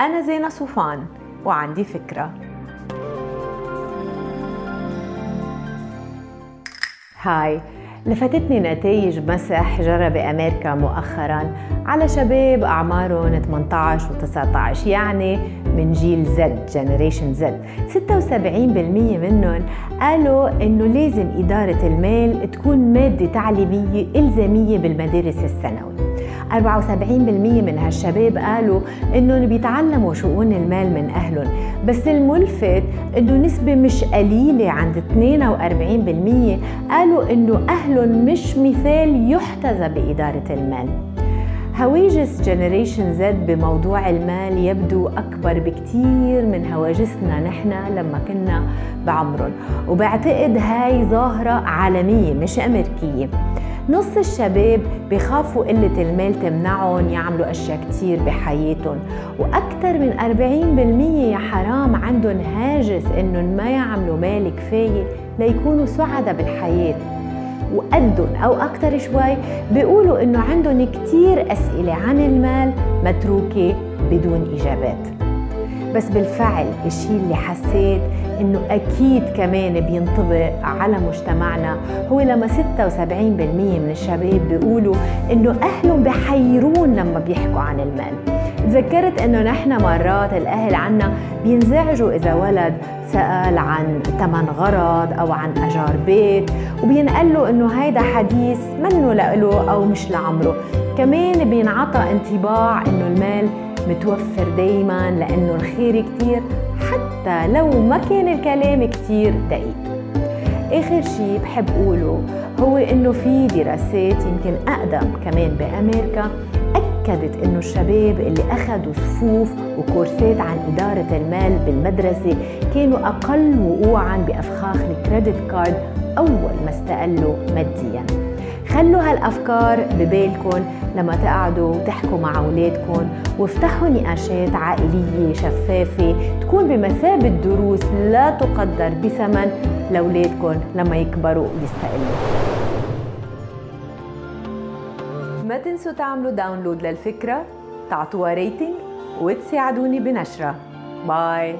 أنا زينة صوفان وعندي فكرة. هاي لفتتني نتائج مسح جرى بأمريكا مؤخرا على شباب أعمارهم 18 و 19 يعني من جيل زد جنريشن زد. 76% منهم قالوا إنه لازم إدارة المال تكون مادة تعليمية إلزامية بالمدارس الثانوي 74% من هالشباب قالوا إنهم بيتعلموا شؤون المال من أهلهم. بس الملفت إنه نسبة مش قليلة عند 42% قالوا إنه أهلهم مش مثال يحتذى بإدارة المال. هواجس جنريشن زد بموضوع المال يبدو أكبر بكتير من هواجسنا نحن لما كنا بعمرهم. وبعتقد هاي ظاهرة عالمية مش أمريكية. نص الشباب بخافوا قلة المال تمنعهم يعملوا أشياء كتير بحياتهم. وأكثر من 40% يا حرام عندهم هاجس إنهم ما يعملوا مال كفاية ليكونوا سعداء بالحياة. وقدهم أو أكثر شوي بيقولوا إنه عندهم كتير أسئلة عن المال متروكة بدون إجابات. بس بالفعل الشيء اللي حسيت إنه أكيد كمان بينطبق على مجتمعنا هو لما 76% من الشباب بيقولوا إنه أهلهم بحيرون لما بيحكوا عن المال. تذكرت إنه نحن مرات الأهل عنا بينزعجوا إذا ولد سأل عن ثمن غرض أو عن أجار بيت وبينقال له إنه هيدا حديث منه لإله أو مش لعمره. كمان بينعطى انطباع إنه المال متوفر دايما لأنه الخير كتير حتى لو ما كان الكلام كتير دقيق. آخر شي بحب أقوله هو إنه في دراسات يمكن أقدم كمان بأمريكا أكدت إنه الشباب اللي أخذوا صفوف وكورسات عن إدارة المال بالمدرسة كانوا أقل وقوعا بأفخاخ الكريدت كارد أول ما استقلوا مادياً. خلوا هالأفكار ببالكم لما تقعدوا وتحكوا مع اولادكم وافتحوا نقاشات عائلية شفافة تكون بمثابة دروس لا تقدر بثمن لاولادكم لما يكبروا ويستقلوا. ما تنسوا تعملوا download للفكرة تعطوها rating وتساعدوني بنشرها bye